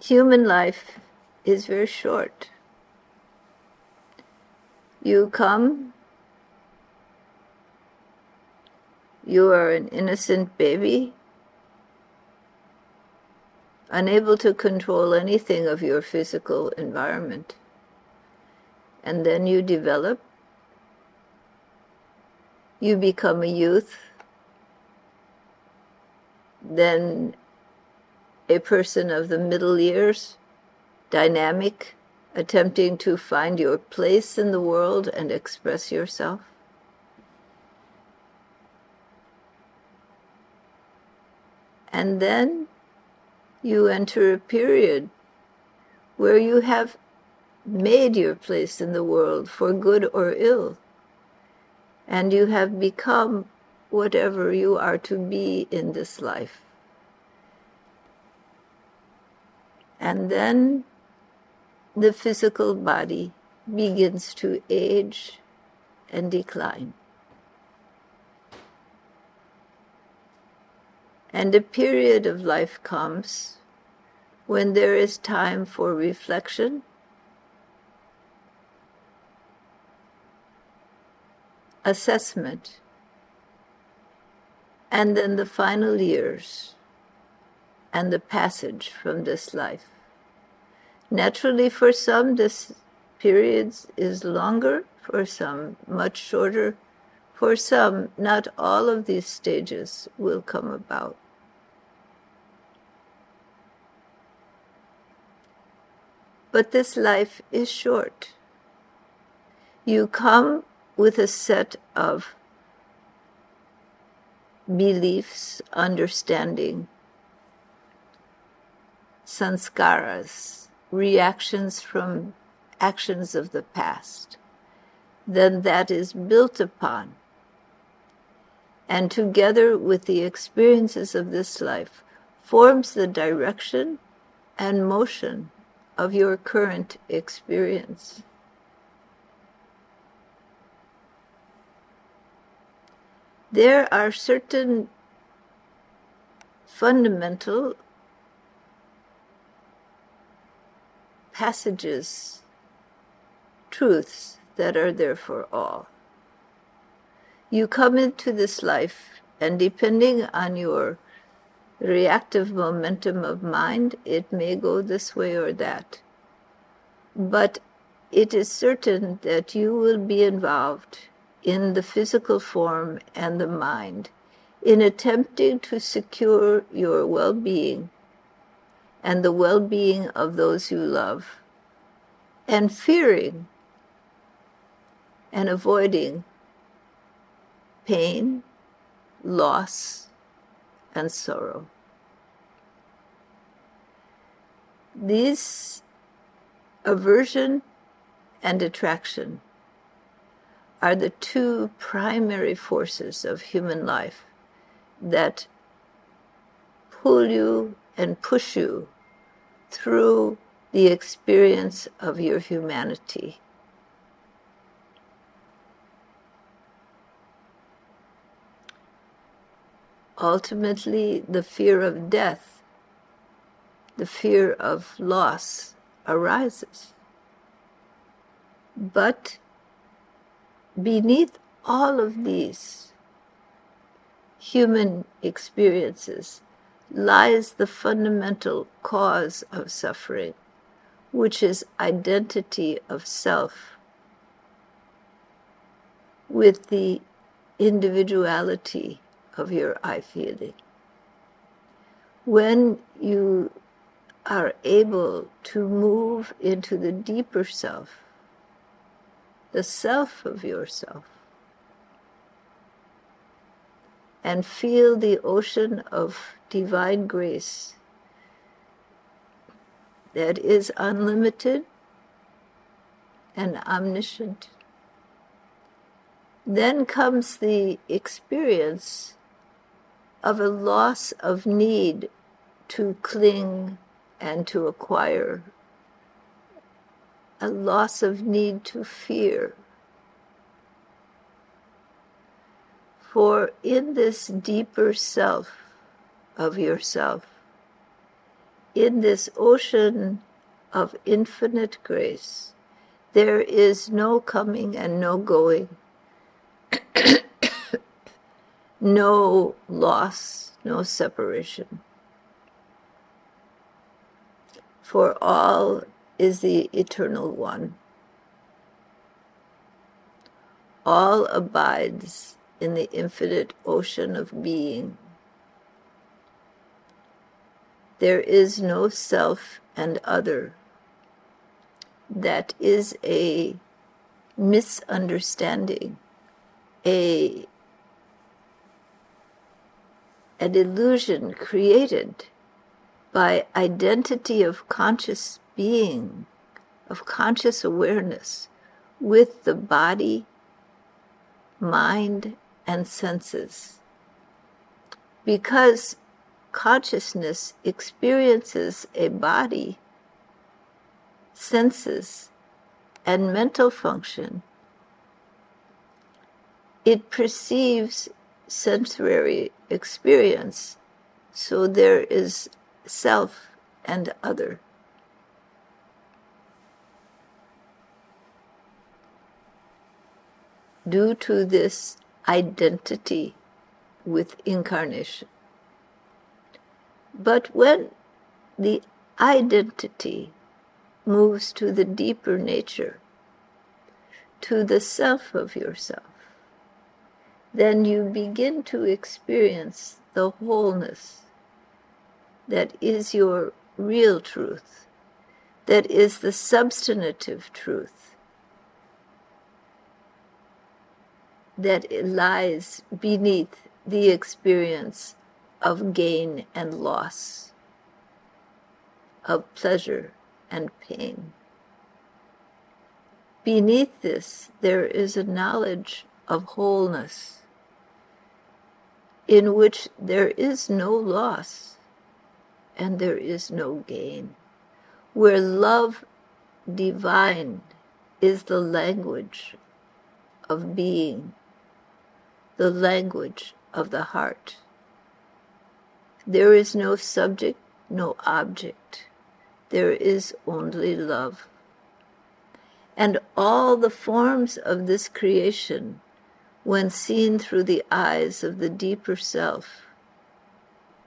human life is very short. You come, you are an innocent baby, unable to control anything of your physical environment. And then you develop, you become a youth, then a person of the middle years, dynamic, attempting to find your place in the world and express yourself. And then you enter a period where you have made your place in the world for good or ill, and you have become whatever you are to be in this life. And then the physical body begins to age and decline. And a period of life comes when there is time for reflection, assessment, and then the final years and the passage from this life. Naturally, for some, this period is longer, for some, much shorter. For some, not all of these stages will come about. But this life is short. You come with a set of beliefs, understanding, sanskaras, reactions from actions of the past, then that is built upon. And together with the experiences of this life, forms the direction and motion of your current experience. There are certain fundamental passages, truths that are there for all. You come into this life, and depending on your reactive momentum of mind, it may go this way or that. But it is certain that you will be involved in the physical form and the mind in attempting to secure your well being and the well being of those you love, and fearing and avoiding pain, loss, and sorrow. These aversion and attraction are the two primary forces of human life that pull you and push you through the experience of your humanity. Ultimately, the fear of death, the fear of loss arises. But beneath all of these human experiences lies the fundamental cause of suffering, which is identity of self with the individuality of your I feeling. When you are able to move into the deeper self, the self of yourself, and feel the ocean of divine grace that is unlimited and omniscient. Then comes the experience of a loss of need to cling and to acquire, a loss of need to fear For in this deeper self of yourself in this ocean of infinite grace, there is no coming and no going, no loss, no separation. For all is the eternal one. All abides in the infinite ocean of being. There is no self and other. That is a misunderstanding, a an illusion created by identity of conscious being, of conscious awareness with the body, mind, and senses. Because consciousness experiences a body, senses, and mental function, it perceives sensory experience, so there is self and other. Due to this identity with incarnation. But when the identity moves to the deeper nature, to the self of yourself, then you begin to experience the wholeness that is your real truth, that is the substantive truth, that lies beneath the experience of gain and loss, of pleasure and pain. Beneath this, there is a knowledge of wholeness in which there is no loss and there is no gain, where love divine is the language of being, the language of the heart. There is no subject, no object. There is only love. And all the forms of this creation, when seen through the eyes of the deeper self,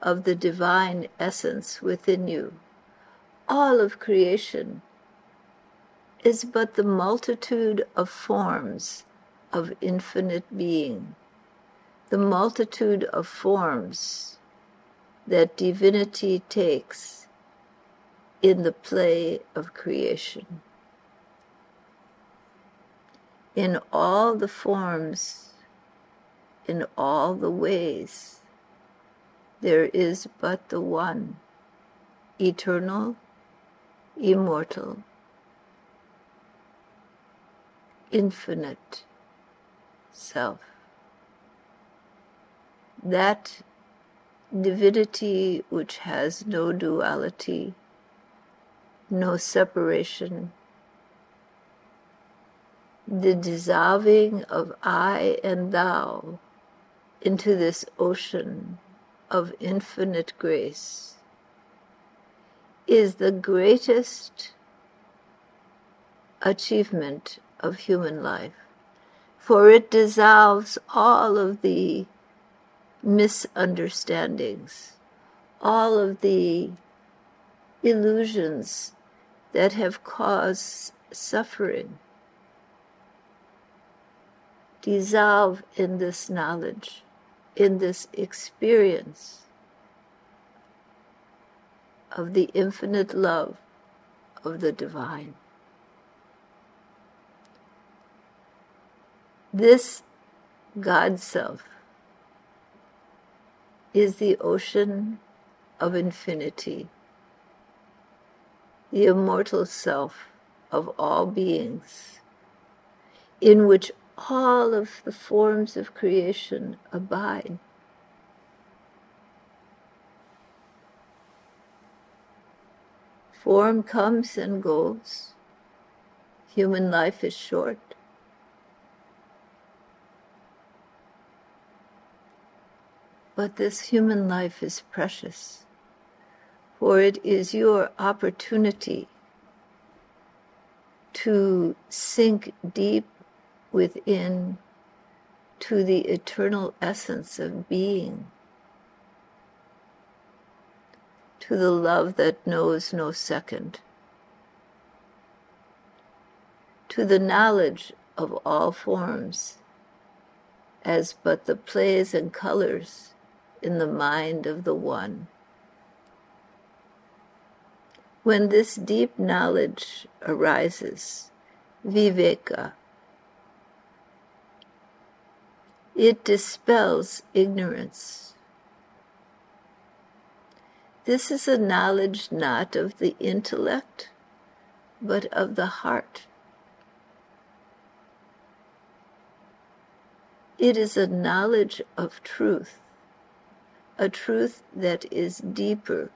of the divine essence within you, all of creation is but the multitude of forms of infinite being, the multitude of forms that divinity takes in the play of creation. In all the forms, in all the ways, there is but the one, eternal, immortal, infinite self. That divinity which has no duality, no separation, the dissolving of I and thou into this ocean of infinite grace is the greatest achievement of human life, for it dissolves all of the misunderstandings, all of the illusions that have caused suffering dissolve in this knowledge, in this experience of the infinite love of the divine. This God Self is the ocean of infinity, the immortal self of all beings, in which all of the forms of creation abide. Form comes and goes. Human life is short. But this human life is precious, for it is your opportunity to sink deep within to the eternal essence of being, to the love that knows no second, to the knowledge of all forms as but the plays and colors in the mind of the One. When this deep knowledge arises, viveka, it dispels ignorance. This is a knowledge not of the intellect, but of the heart. It is a knowledge of truth, a truth that is deeper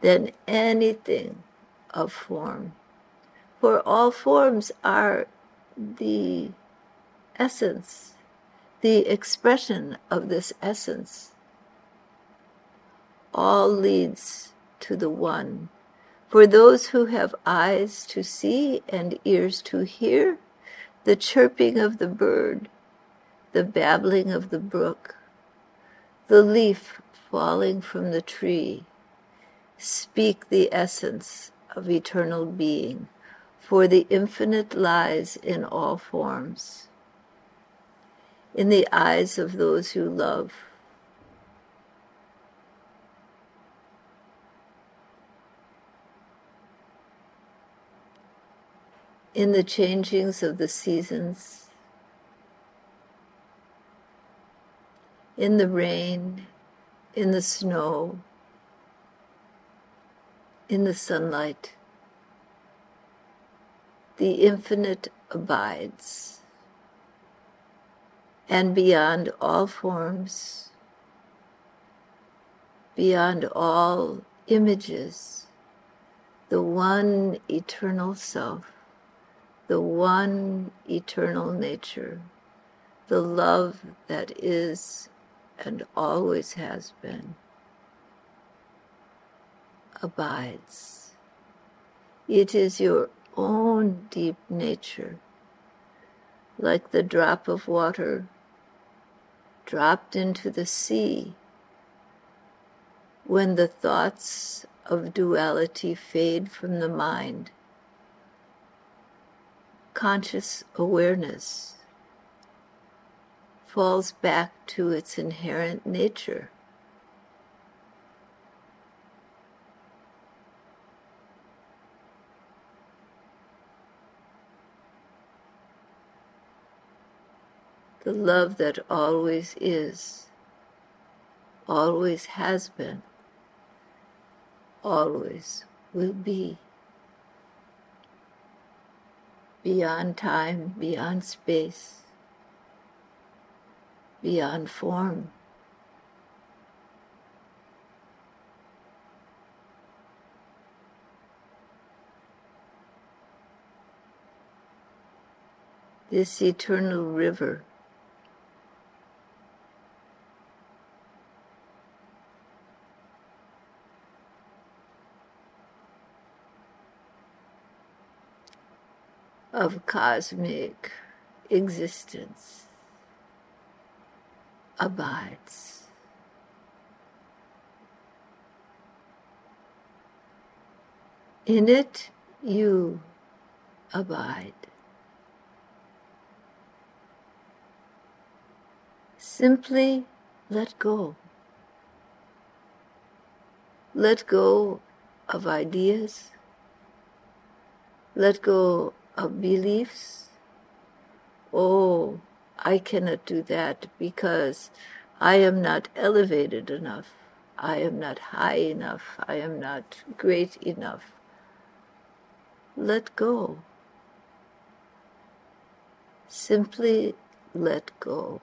than anything of form. For all forms are the essence, the expression of this essence. All leads to the one. For those who have eyes to see and ears to hear, the chirping of the bird, the babbling of the brook, the leaf falling from the tree, speak the essence of eternal being, for the infinite lies in all forms. In the eyes of those who love, in the changings of the seasons, in the rain, in the snow, in the sunlight. The infinite abides, and beyond all forms, beyond all images, the one eternal self, the one eternal nature, the love that is and always has been abides. It is your own deep nature, like the drop of water dropped into the sea when the thoughts of duality fade from the mind. Conscious awareness falls back to its inherent nature. The love that always is, always has been, always will be. Beyond time, beyond space beyond form. This eternal river of cosmic existence abides. In it you abide. Simply let go. Let go of ideas. Let go of beliefs. Oh, I cannot do that because I am not elevated enough. I am not high enough. I am not great enough. Let go. Simply let go.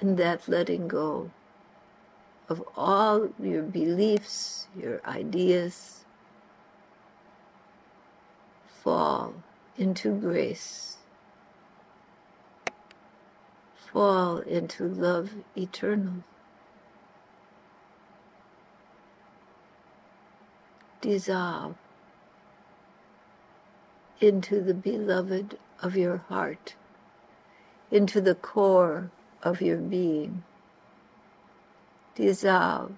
In that letting go of all your beliefs, your ideas, fall into grace, fall into love eternal. Dissolve into the beloved of your heart, into the core of your being. Dissolve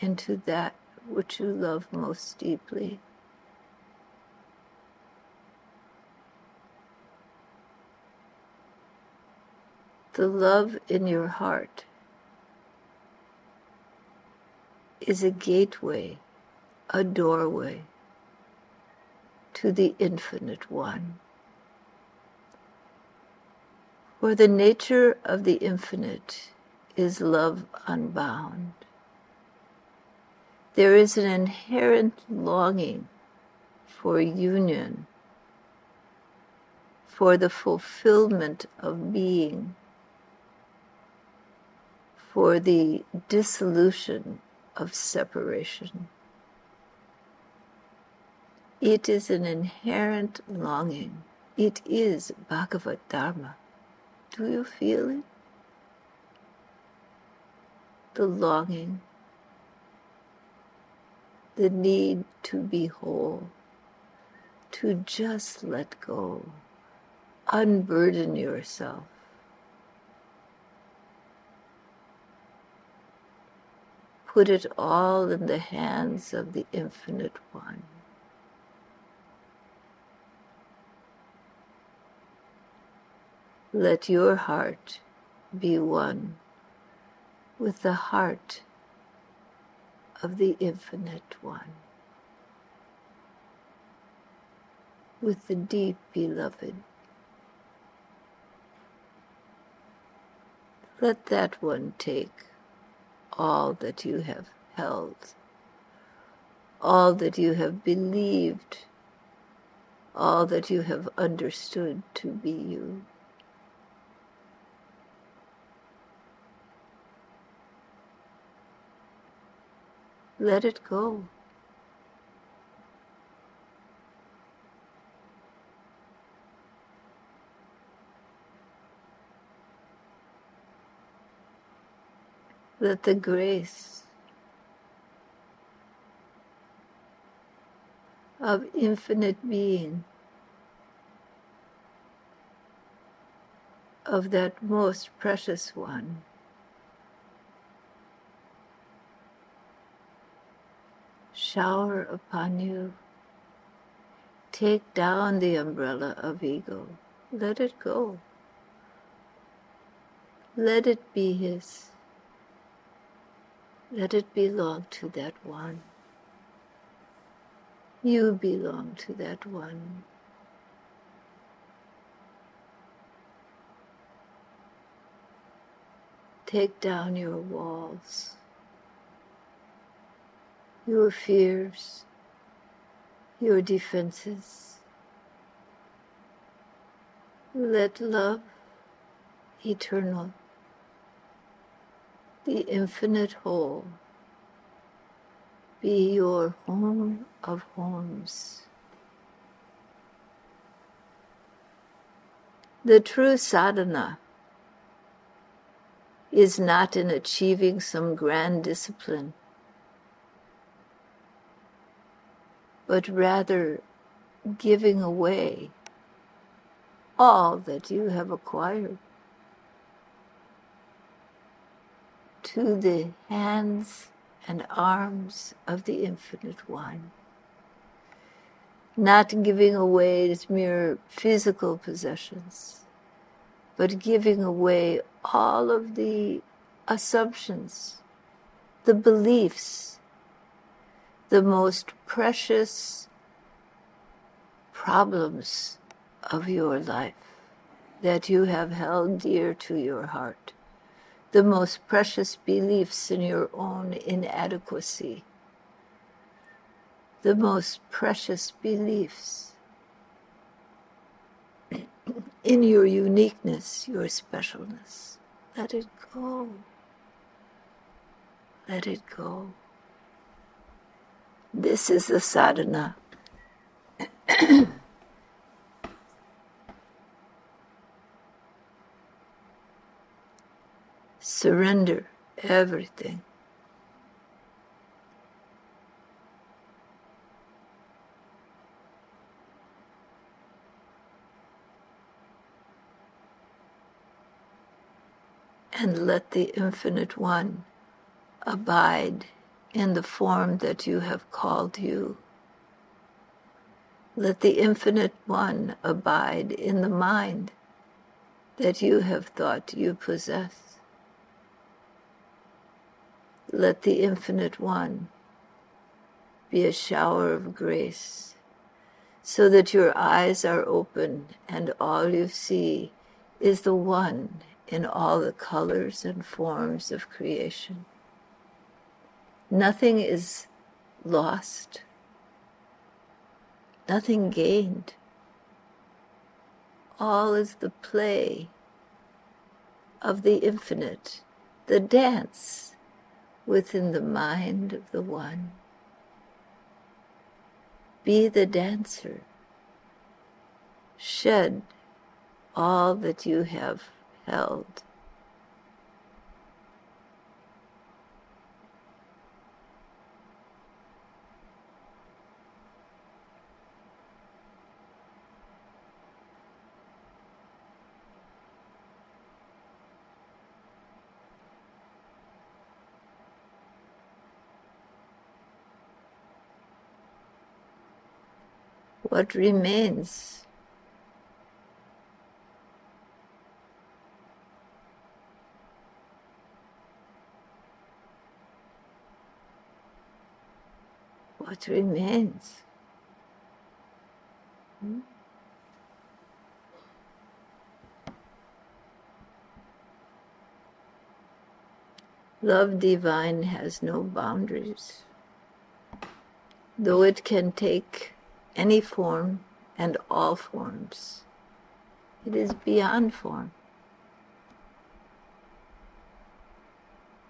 into that which you love most deeply. The love in your heart is a gateway, a doorway to the Infinite One. For the nature of the infinite is love unbound. There is an inherent longing for union, for the fulfillment of being for the dissolution of separation. It is an inherent longing. It is Bhagavad Dharma. Do you feel it? The longing, the need to be whole, to just let go, unburden yourself Put it all in the hands of the Infinite One. Let your heart be one with the heart of the Infinite One, with the deep beloved. Let that one take all that you have held, all that you have believed, all that you have understood to be you. Let it go. Let the grace of infinite being, of that most precious one, shower upon you. Take down the umbrella of ego. Let it go. Let it be His. Let it belong to that one. You belong to that one. Take down your walls, your fears, your defenses. Let love, eternal, the infinite whole be your home of homes. The true sadhana is not in achieving some grand discipline, but rather giving away all that you have acquired. To the hands and arms of the Infinite One. Not giving away its mere physical possessions, but giving away all of the assumptions, the beliefs, the most precious problems of your life that you have held dear to your heart the most precious beliefs in your own inadequacy, the most precious beliefs in your uniqueness, your specialness. Let it go. Let it go. This is the sadhana. surrender everything. And let the Infinite One abide in the form that you have called you. Let the Infinite One abide in the mind that you have thought you possess. Let the Infinite One be a shower of grace so that your eyes are open and all you see is the One in all the colors and forms of creation. Nothing is lost, nothing gained. All is the play of the infinite, the dance within the mind of the One. Be the dancer. Shed all that you have held. What remains what remains. Hmm? Love divine has no boundaries, though it can take any form and all forms. It is beyond form.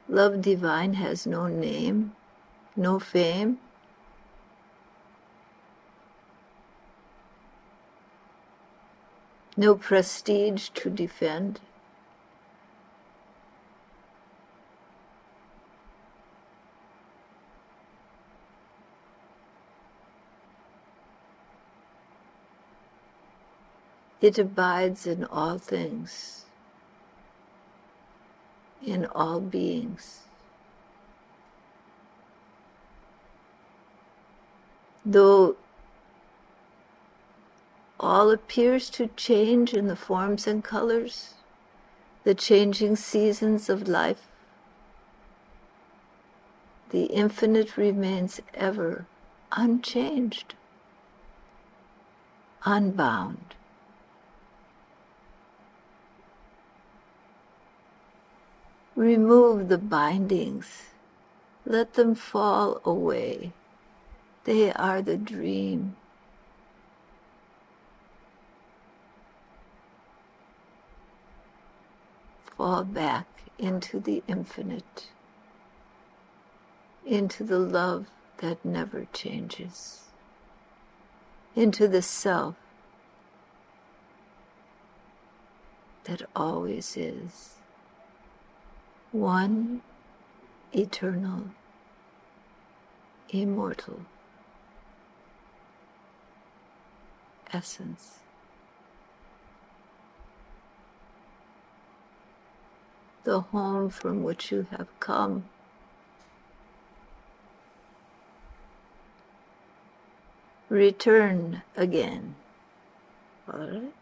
Love divine has no name, no fame, no prestige to defend. It abides in all things, in all beings. Though all appears to change in the forms and colors, the changing seasons of life. The infinite remains ever unchanged, unbound. Remove the bindings, let them fall away. They are the dream. Fall back into the infinite, into the love that never changes, into the self that always is, one eternal, immortal essence. the home from which you have come. Return again. All right?